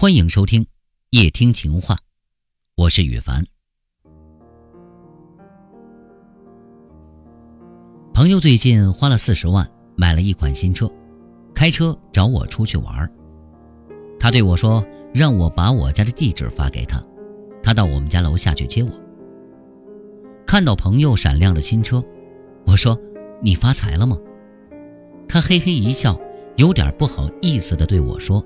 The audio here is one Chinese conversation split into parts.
欢迎收听夜听情话，我是雨凡。朋友最近花了四十万买了一款新车，开车找我出去玩。他对我说：“让我把我家的地址发给他，他到我们家楼下去接我。”看到朋友闪亮的新车，我说：“你发财了吗？”他嘿嘿一笑，有点不好意思的对我说。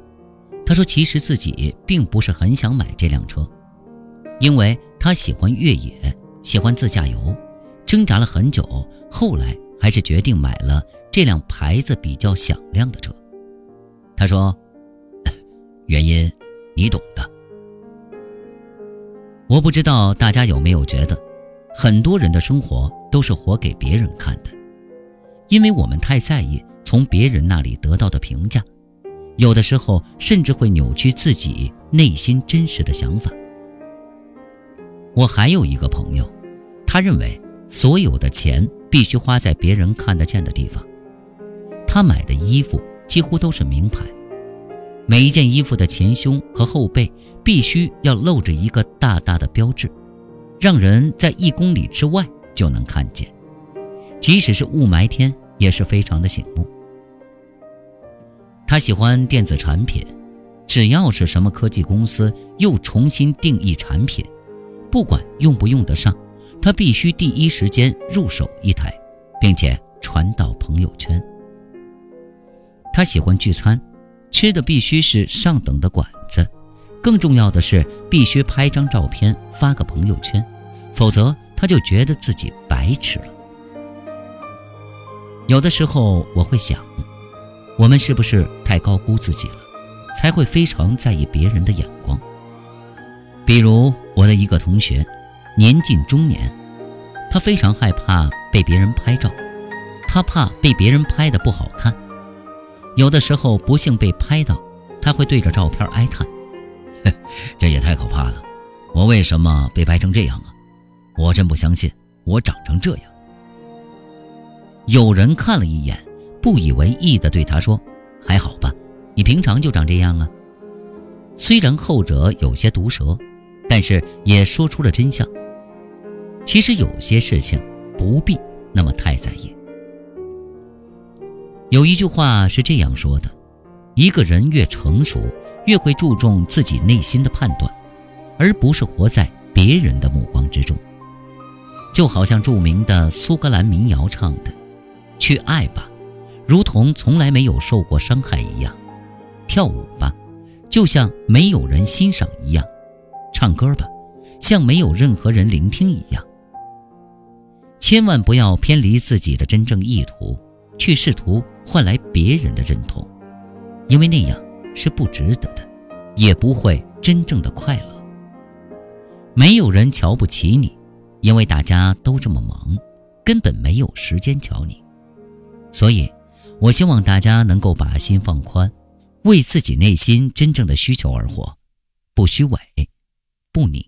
他说：“其实自己并不是很想买这辆车，因为他喜欢越野，喜欢自驾游，挣扎了很久，后来还是决定买了这辆牌子比较响亮的车。”他说：“原因你懂的。”我不知道大家有没有觉得，很多人的生活都是活给别人看的，因为我们太在意从别人那里得到的评价。有的时候甚至会扭曲自己内心真实的想法。我还有一个朋友，他认为所有的钱必须花在别人看得见的地方。他买的衣服几乎都是名牌，每一件衣服的前胸和后背必须要露着一个大大的标志，让人在一公里之外就能看见，即使是雾霾天也是非常的醒目。他喜欢电子产品，只要是什么科技公司又重新定义产品，不管用不用得上，他必须第一时间入手一台，并且传到朋友圈。他喜欢聚餐，吃的必须是上等的馆子，更重要的是必须拍张照片发个朋友圈，否则他就觉得自己白吃了。有的时候我会想。我们是不是太高估自己了，才会非常在意别人的眼光？比如我的一个同学，年近中年，他非常害怕被别人拍照，他怕被别人拍的不好看。有的时候不幸被拍到，他会对着照片哀叹：“ 这也太可怕了！我为什么被拍成这样啊？我真不相信我长成这样。”有人看了一眼。不以为意地对他说：“还好吧，你平常就长这样啊。”虽然后者有些毒舌，但是也说出了真相。其实有些事情不必那么太在意。有一句话是这样说的：一个人越成熟，越会注重自己内心的判断，而不是活在别人的目光之中。就好像著名的苏格兰民谣唱的：“去爱吧。”如同从来没有受过伤害一样，跳舞吧，就像没有人欣赏一样；唱歌吧，像没有任何人聆听一样。千万不要偏离自己的真正意图，去试图换来别人的认同，因为那样是不值得的，也不会真正的快乐。没有人瞧不起你，因为大家都这么忙，根本没有时间瞧你，所以。我希望大家能够把心放宽，为自己内心真正的需求而活，不虚伪，不拧。